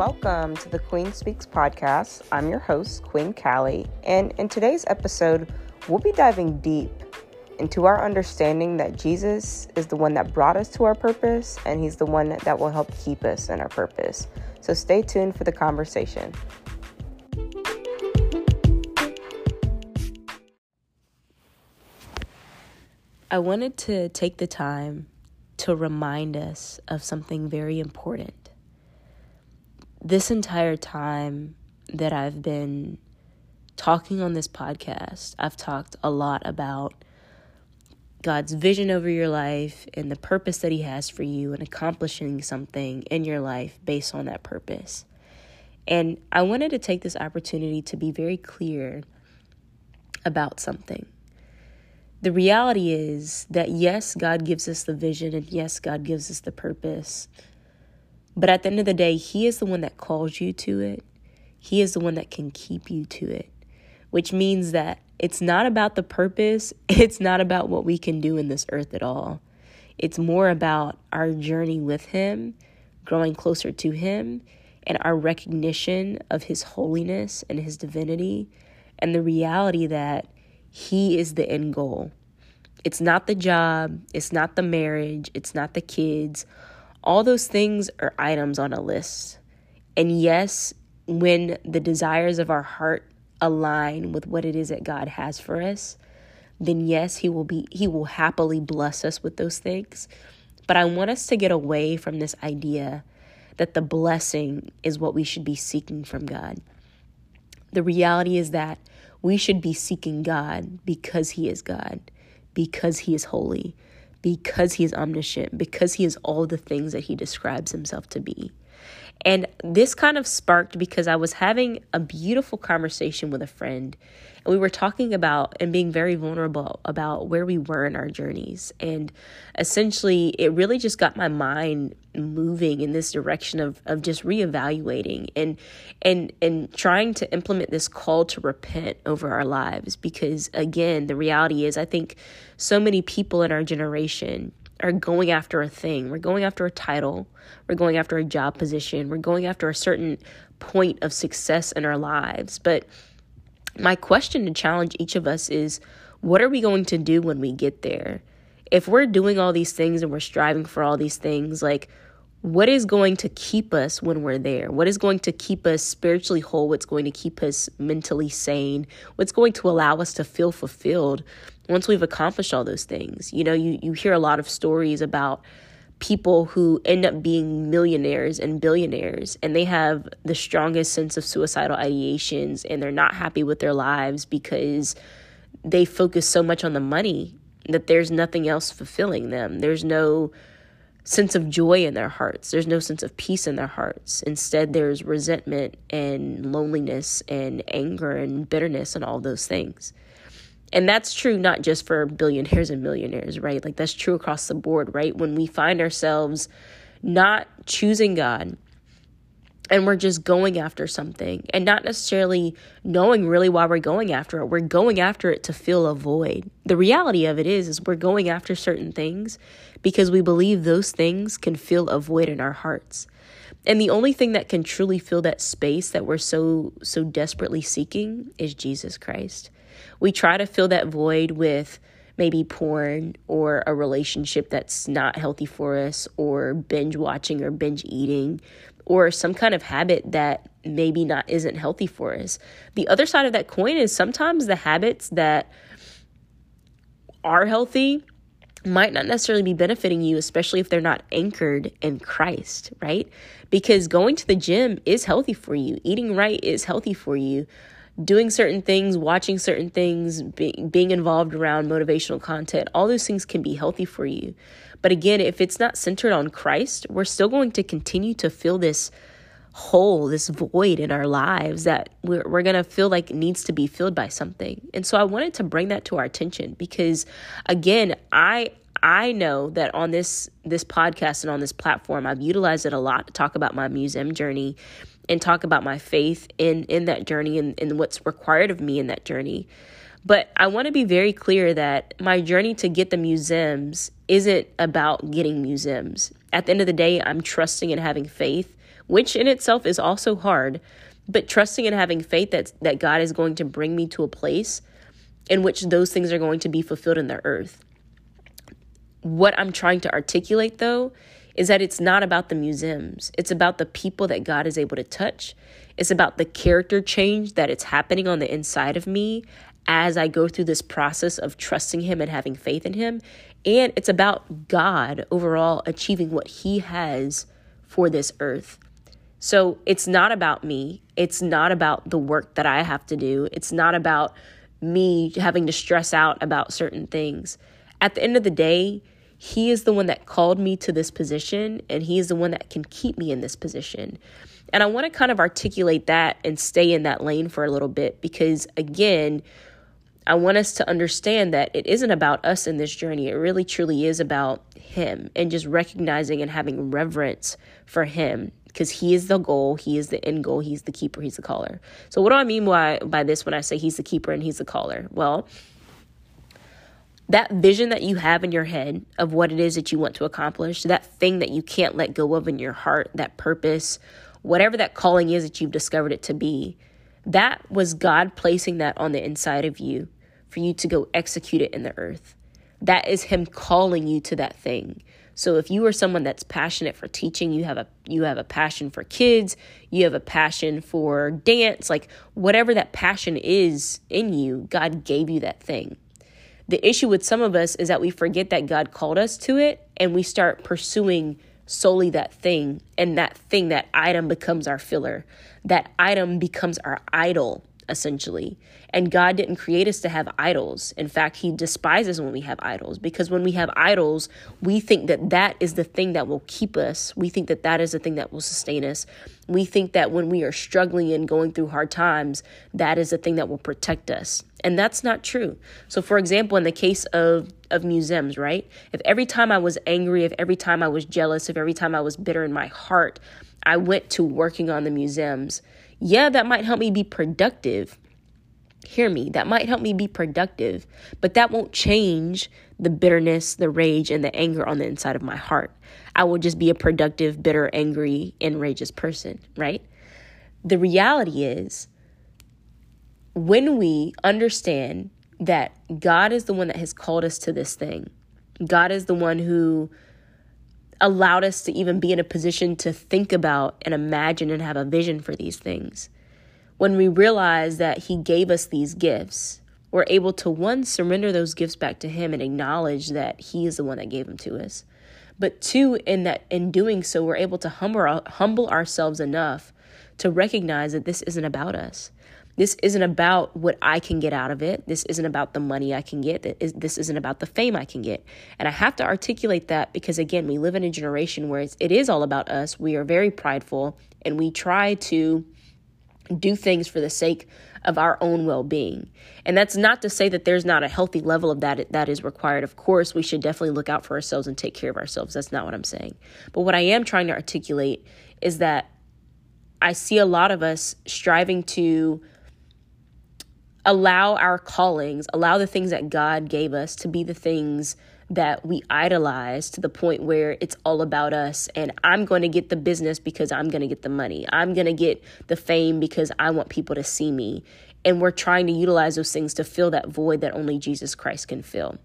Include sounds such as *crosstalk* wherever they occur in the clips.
Welcome to the Queen Speaks podcast. I'm your host, Queen Callie, and in today's episode, we'll be diving deep into our understanding that Jesus is the one that brought us to our purpose and he's the one that will help keep us in our purpose. So stay tuned for the conversation. I wanted to take the time to remind us of something very important. This entire time that I've been talking on this podcast, I've talked a lot about God's vision over your life and the purpose that He has for you and accomplishing something in your life based on that purpose. And I wanted to take this opportunity to be very clear about something. The reality is that yes, God gives us the vision and yes, God gives us the purpose. But at the end of the day, He is the one that calls you to it, He is the one that can keep you to it, which means that it's not about the purpose, *laughs* it's not about what we can do in this earth at all. It's more about our journey with Him, growing closer to Him, and our recognition of His holiness and His divinity, and the reality that He is the end goal. It's not the job, it's not the marriage, it's not the kids. All those things are items on a list. And yes, when the desires of our heart align with what it is that God has for us, then yes, he will be he will happily bless us with those things. But I want us to get away from this idea that the blessing is what we should be seeking from God. The reality is that we should be seeking God because he is God, because he is holy, because he is omniscient, because he is all the things that he describes himself to be. And this kind of sparked because I was having a beautiful conversation with a friend. And we were talking about and being very vulnerable about where we were in our journeys. And essentially, it really just got my mind moving in this direction of, of just reevaluating and and and trying to implement this call to repent over our lives. Because again, the reality is I think so many people in our generation are going after a thing. We're going after a title. We're going after a job position. We're going after a certain point of success in our lives. But my question to challenge each of us is what are we going to do when we get there? If we're doing all these things and we're striving for all these things, like what is going to keep us when we're there? What is going to keep us spiritually whole? What's going to keep us mentally sane? What's going to allow us to feel fulfilled once we've accomplished all those things? You know, you, you hear a lot of stories about people who end up being millionaires and billionaires and they have the strongest sense of suicidal ideations and they're not happy with their lives because they focus so much on the money that there's nothing else fulfilling them. There's no sense of joy in their hearts. There's no sense of peace in their hearts. Instead, there's resentment and loneliness and anger and bitterness and all those things. And that's true not just for billionaires and millionaires, right? Like that's true across the board, right? When we find ourselves not choosing God and we're just going after something and not necessarily knowing really why we're going after it. We're going after it to fill a void. The reality of it is is we're going after certain things because we believe those things can fill a void in our hearts. And the only thing that can truly fill that space that we're so so desperately seeking is Jesus Christ. We try to fill that void with maybe porn or a relationship that's not healthy for us or binge watching or binge eating or some kind of habit that maybe not isn't healthy for us. The other side of that coin is sometimes the habits that are healthy might not necessarily be benefiting you, especially if they're not anchored in Christ, right? Because going to the gym is healthy for you, eating right is healthy for you. Doing certain things, watching certain things, being, being involved around motivational content, all those things can be healthy for you. But again, if it's not centered on Christ, we're still going to continue to feel this hole, this void in our lives that we're, we're going to feel like needs to be filled by something. And so I wanted to bring that to our attention because again, I I know that on this this podcast and on this platform, I've utilized it a lot to talk about my museum journey and talk about my faith in in that journey and, and what's required of me in that journey. But I want to be very clear that my journey to get the museums isn't about getting museums. At the end of the day, I'm trusting and having faith which in itself is also hard, but trusting and having faith that that God is going to bring me to a place in which those things are going to be fulfilled in the earth. What I'm trying to articulate though is that it's not about the museums. It's about the people that God is able to touch. It's about the character change that it's happening on the inside of me as I go through this process of trusting Him and having faith in Him. And it's about God overall achieving what He has for this earth. So it's not about me. It's not about the work that I have to do. It's not about me having to stress out about certain things. At the end of the day, He is the one that called me to this position, and He is the one that can keep me in this position. And I want to kind of articulate that and stay in that lane for a little bit because, again, I want us to understand that it isn't about us in this journey. It really truly is about Him and just recognizing and having reverence for Him because He is the goal, He is the end goal, He's the keeper, He's the caller. So, what do I mean by, by this when I say He's the keeper and He's the caller? Well, that vision that you have in your head of what it is that you want to accomplish, that thing that you can't let go of in your heart, that purpose, whatever that calling is that you've discovered it to be, that was God placing that on the inside of you for you to go execute it in the earth. That is him calling you to that thing. So if you are someone that's passionate for teaching, you have a you have a passion for kids, you have a passion for dance, like whatever that passion is in you, God gave you that thing. The issue with some of us is that we forget that God called us to it and we start pursuing solely that thing and that thing that item becomes our filler. That item becomes our idol essentially. And God didn't create us to have idols. In fact, He despises when we have idols because when we have idols, we think that that is the thing that will keep us. We think that that is the thing that will sustain us. We think that when we are struggling and going through hard times, that is the thing that will protect us. And that's not true. So, for example, in the case of, of museums, right? If every time I was angry, if every time I was jealous, if every time I was bitter in my heart, I went to working on the museums, yeah, that might help me be productive. Hear me, that might help me be productive, but that won't change the bitterness, the rage, and the anger on the inside of my heart. I will just be a productive, bitter, angry, enraged person, right? The reality is, when we understand that God is the one that has called us to this thing, God is the one who allowed us to even be in a position to think about and imagine and have a vision for these things. When we realize that He gave us these gifts, we're able to one, surrender those gifts back to Him and acknowledge that He is the one that gave them to us. But two, in that in doing so, we're able to humble, humble ourselves enough to recognize that this isn't about us. This isn't about what I can get out of it. This isn't about the money I can get. This isn't about the fame I can get. And I have to articulate that because, again, we live in a generation where it's, it is all about us. We are very prideful and we try to do things for the sake of our own well-being. And that's not to say that there's not a healthy level of that that is required. Of course, we should definitely look out for ourselves and take care of ourselves. That's not what I'm saying. But what I am trying to articulate is that I see a lot of us striving to allow our callings, allow the things that God gave us to be the things that we idolize to the point where it's all about us and I'm going to get the business because I'm going to get the money. I'm going to get the fame because I want people to see me. And we're trying to utilize those things to fill that void that only Jesus Christ can fill.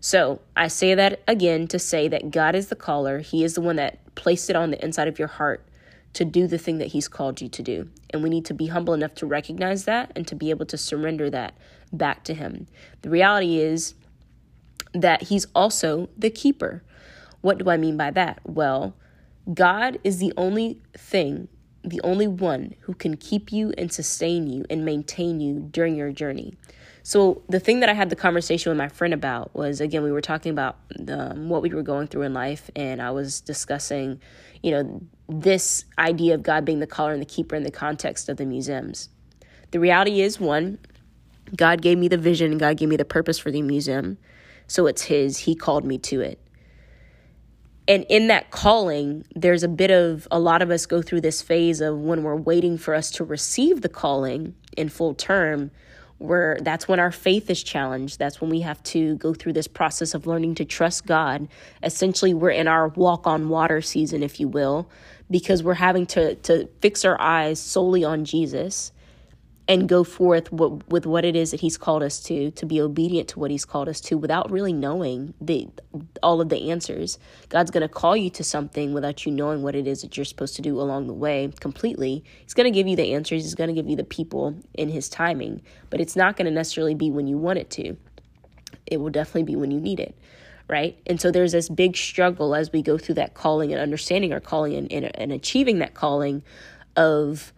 So I say that again to say that God is the caller. He is the one that placed it on the inside of your heart to do the thing that He's called you to do. And we need to be humble enough to recognize that and to be able to surrender that back to Him. The reality is that He's also the keeper. What do I mean by that? Well, God is the only thing, the only one who can keep you and sustain you and maintain you during your journey. So the thing that I had the conversation with my friend about was again we were talking about um, what we were going through in life, and I was discussing, you know, this idea of God being the caller and the keeper in the context of the museums. The reality is one, God gave me the vision and God gave me the purpose for the museum, so it's His. He called me to it. And in that calling, there's a bit of a lot of us go through this phase of when we're waiting for us to receive the calling in full term where that's when our faith is challenged. That's when we have to go through this process of learning to trust God. Essentially, we're in our walk on water season, if you will, because we're having to, to fix our eyes solely on Jesus and go forth with what it is that he's called us to to be obedient to what he's called us to without really knowing the all of the answers. God's going to call you to something without you knowing what it is that you're supposed to do along the way completely. He's going to give you the answers. He's going to give you the people in his timing but it's not going to necessarily be when you want it to. It will definitely be when you need it right and so there's this big struggle as we go through that calling and understanding our calling and, and, and achieving that calling of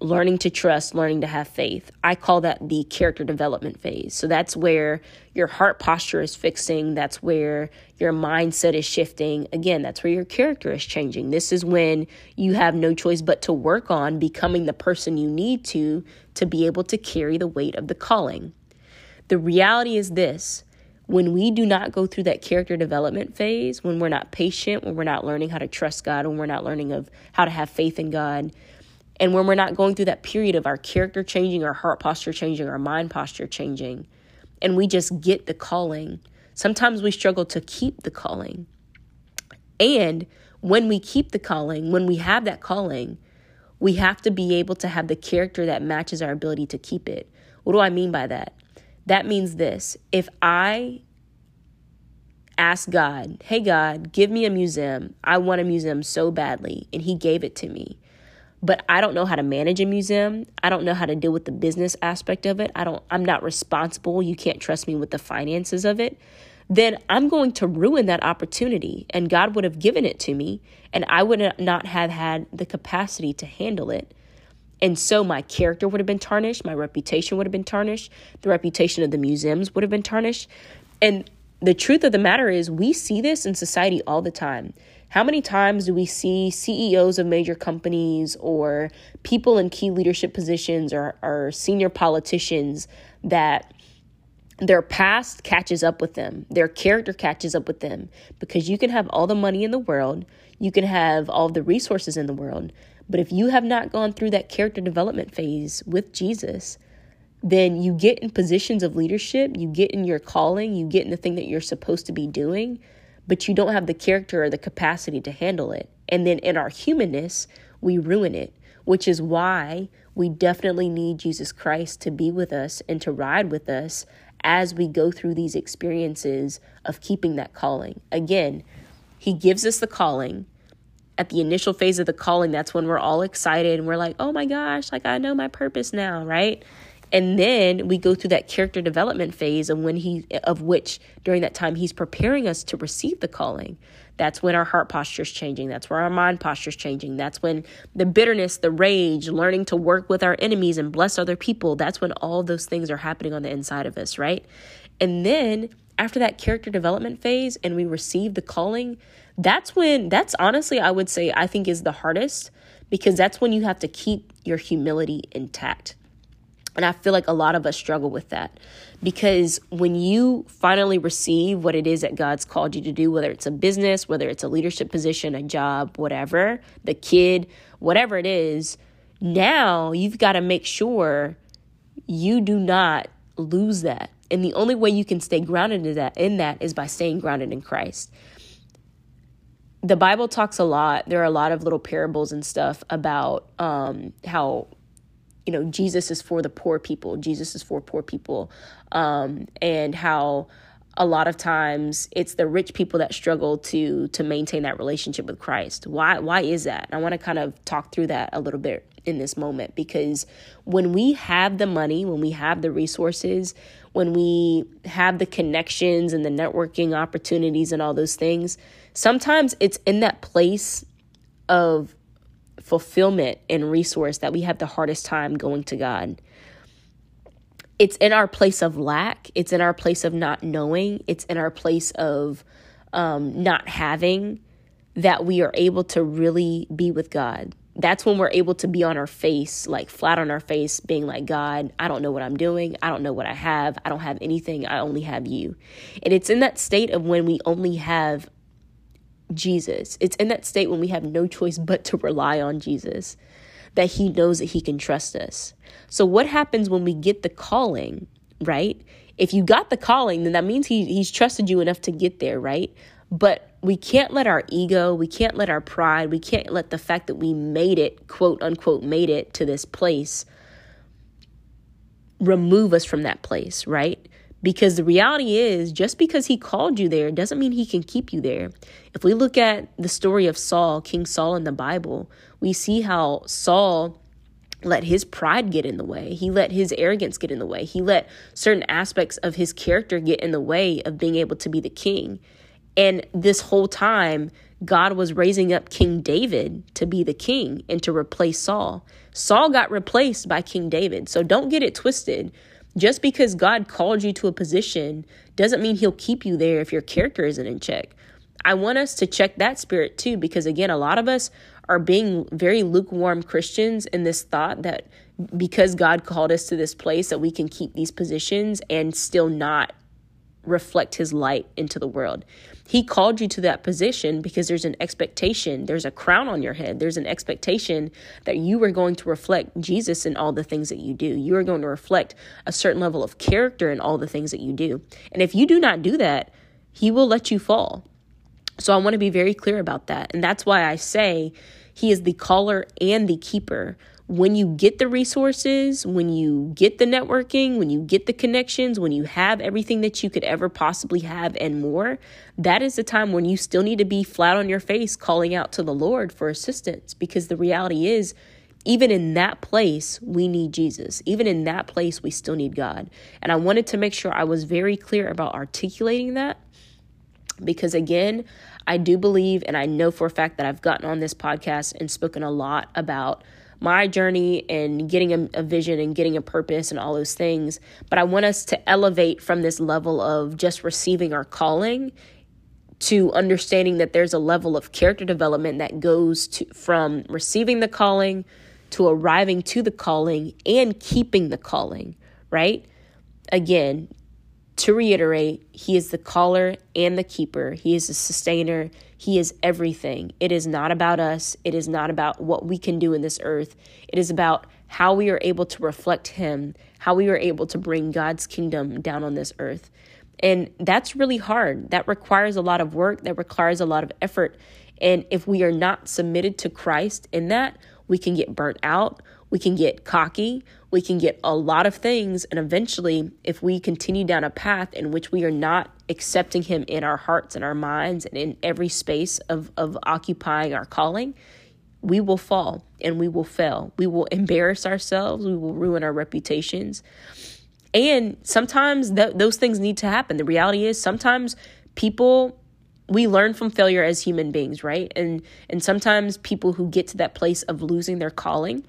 learning to trust, learning to have faith. I call that the character development phase. So that's where your heart posture is fixing, that's where your mindset is shifting. Again, that's where your character is changing. This is when you have no choice but to work on becoming the person you need to to be able to carry the weight of the calling. The reality is this when we do not go through that character development phase, when we're not patient, when we're not learning how to trust God, when we're not learning of how to have faith in God, and when we're not going through that period of our character changing, our heart posture changing, our mind posture changing, and we just get the calling, sometimes we struggle to keep the calling. And when we keep the calling, when we have that calling, we have to be able to have the character that matches our ability to keep it. What do I mean by that? That means this if I ask God, hey, God, give me a museum, I want a museum so badly, and He gave it to me but I don't know how to manage a museum. I don't know how to deal with the business aspect of it. I don't I'm not responsible. You can't trust me with the finances of it. Then I'm going to ruin that opportunity and God would have given it to me and I would not have had the capacity to handle it. And so my character would have been tarnished, my reputation would have been tarnished, the reputation of the museums would have been tarnished. And the truth of the matter is we see this in society all the time. How many times do we see CEOs of major companies or people in key leadership positions or, or senior politicians that their past catches up with them, their character catches up with them because you can have all the money in the world, you can have all the resources in the world, but if you have not gone through that character development phase with Jesus, then you get in positions of leadership, you get in your calling, you get in the thing that you're supposed to be doing, but you don't have the character or the capacity to handle it. And then in our humanness, we ruin it, which is why we definitely need Jesus Christ to be with us and to ride with us as we go through these experiences of keeping that calling. Again, He gives us the calling. At the initial phase of the calling, that's when we're all excited and we're like, oh my gosh, like I know my purpose now, right? and then we go through that character development phase of when he of which during that time he's preparing us to receive the calling. That's when our heart posture is changing. That's where our mind posture is changing. That's when the bitterness the rage learning to work with our enemies and bless other people that's when all those things are happening on the inside of us right? And then after that character development phase and we receive the calling that's when that's honestly i would say i think is the hardest because that's when you have to keep your humility intact and I feel like a lot of us struggle with that because when you finally receive what it is that God's called you to do, whether it's a business, whether it's a leadership position, a job, whatever, the kid, whatever it is, now you've got to make sure you do not lose that. And the only way you can stay grounded in that in that is by staying grounded in Christ. The Bible talks a lot. There are a lot of little parables and stuff about um, how you know, Jesus is for the poor people, Jesus is for poor people, um, and how a lot of times it's the rich people that struggle to to maintain that relationship with Christ. Why why is that? I want to kind of talk through that a little bit in this moment because when we have the money, when we have the resources, when we have the connections and the networking opportunities and all those things, sometimes it's in that place of fulfillment and resource that we have the hardest time going to God. It's in our place of lack, it's in our place of not knowing, it's in our place of um, not having that we are able to really be with God. That's when we're able to be on our face, like flat on our face, being like, God, I don't know what I'm doing. I don't know what I have. I don't have anything. I only have you. And it's in that state of when we only have Jesus. It's in that state when we have no choice but to rely on Jesus. that he knows that he can trust us. So what happens when we get the calling, right? If you got the calling, then that means he he's trusted you enough to get there, right? But we can't let our ego, we can't let our pride, we can't let the fact that we made it, quote unquote, made it to this place remove us from that place, right? Because the reality is, just because he called you there doesn't mean he can keep you there. If we look at the story of Saul, King Saul in the Bible, we see how Saul let his pride get in the way. He let his arrogance get in the way. He let certain aspects of his character get in the way of being able to be the king. And this whole time, God was raising up King David to be the king and to replace Saul. Saul got replaced by King David. So don't get it twisted. Just because God called you to a position doesn't mean he'll keep you there if your character isn't in check. I want us to check that spirit too, because again, a lot of us are being very lukewarm Christians in this thought that because God called us to this place that we can keep these positions and still not reflect his light into the world. He called you to that position because there's an expectation, there's a crown on your head, there's an expectation that you are going to reflect Jesus in all the things that you do. You are going to reflect a certain level of character in all the things that you do. And if you do not do that, he will let you fall. So I want to be very clear about that. And that's why I say he is the caller and the keeper when you get the resources, when you get the networking, when you get the connections, when you have everything that you could ever possibly have and more, that is the time when you still need to be flat on your face calling out to the Lord for assistance because the reality is, even in that place, we need Jesus. Even in that place, we still need God. And I wanted to make sure I was very clear about articulating that because, again, I do believe and I know for a fact that I've gotten on this podcast and spoken a lot about my journey and getting a, a, vision and getting a purpose and all those things. But I want us to elevate from this level of just receiving our calling to understanding that there's a level of character development that goes to from receiving the calling to arriving to the calling and keeping the calling, right? Again, to reiterate, he is the caller and the keeper. He is the sustainer. He is everything. It is not about us. It is not about what we can do in this earth. It is about how we are able to reflect him, how we are able to bring God's kingdom down on this earth. And that's really hard. That requires a lot of work, that requires a lot of effort. And if we are not submitted to Christ in that, we can get burnt out we can get cocky, we can get a lot of things, and eventually, if we continue down a path in which we are not accepting Him in our hearts and our minds and in every space of, of occupying our calling, we will fall and we will fail. We will embarrass ourselves, we will ruin our reputations. And sometimes th- those things need to happen. The reality is, sometimes people we learn from failure as human beings, right? And and sometimes people who get to that place of losing their calling,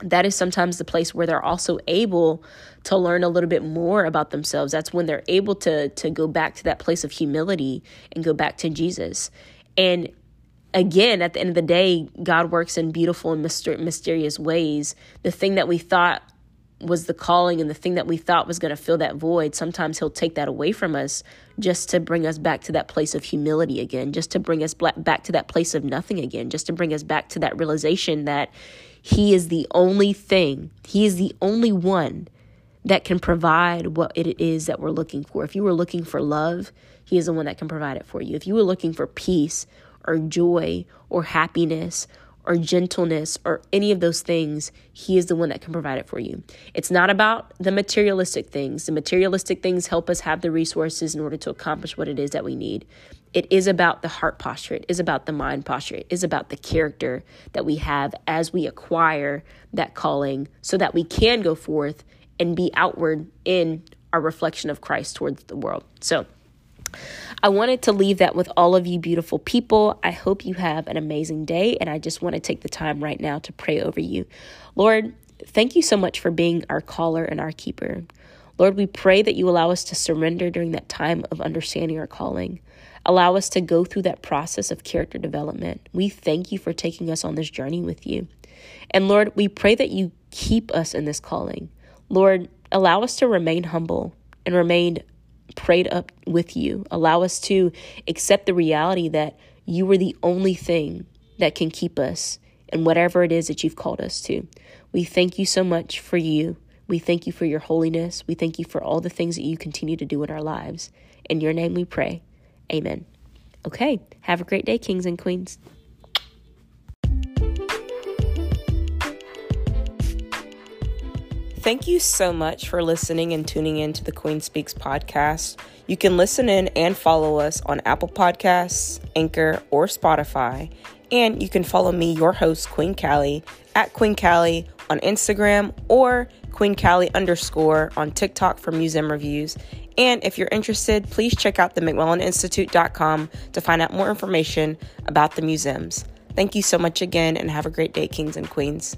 that is sometimes the place where they're also able to learn a little bit more about themselves. That's when they're able to to go back to that place of humility and go back to Jesus. And again, at the end of the day, God works in beautiful and myster- mysterious ways. The thing that we thought was the calling and the thing that we thought was going to fill that void, sometimes He'll take that away from us just to bring us back to that place of humility again, just to bring us back to that place of nothing again, just to bring us back to that realization that he is the only thing, He is the only one that can provide what it is that we're looking for. If you were looking for love, He is the one that can provide it for you. If you were looking for peace or joy or happiness or gentleness or any of those things, He is the one that can provide it for you. It's not about the materialistic things. The materialistic things help us have the resources in order to accomplish what it is that we need. It is about the heart posture. It is about the mind posture. It is about the character that we have as we acquire that calling so that we can go forth and be outward in our reflection of Christ towards the world. So, I wanted to leave that with all of you beautiful people. I hope you have an amazing day, and I just want to take the time right now to pray over you. Lord, thank you so much for being our caller and our keeper. Lord, we pray that you allow us to surrender during that time of understanding our calling. Allow us to go through that process of character development. We thank you for taking us on this journey with you. And Lord, we pray that you keep us in this calling. Lord, allow us to remain humble and remain prayed up with you. Allow us to accept the reality that you are the only thing that can keep us and whatever it is that you've called us to. We thank you so much for you. We thank you for your holiness. We thank you for all the things that you continue to do in our lives. In your name we pray. Amen. Okay, have a great day, kings and queens. Thank you so much for listening and tuning in to the Queen Speaks podcast. You can listen in and follow us on Apple Podcasts, Anchor, or Spotify. And you can follow me, your host, Queen Callie, at Queen Callie on Instagram or Queen Callie underscore on TikTok for museum reviews. And if you're interested, please check out the McMullaninstitute.com to find out more information about the museums. Thank you so much again and have a great day, Kings and Queens.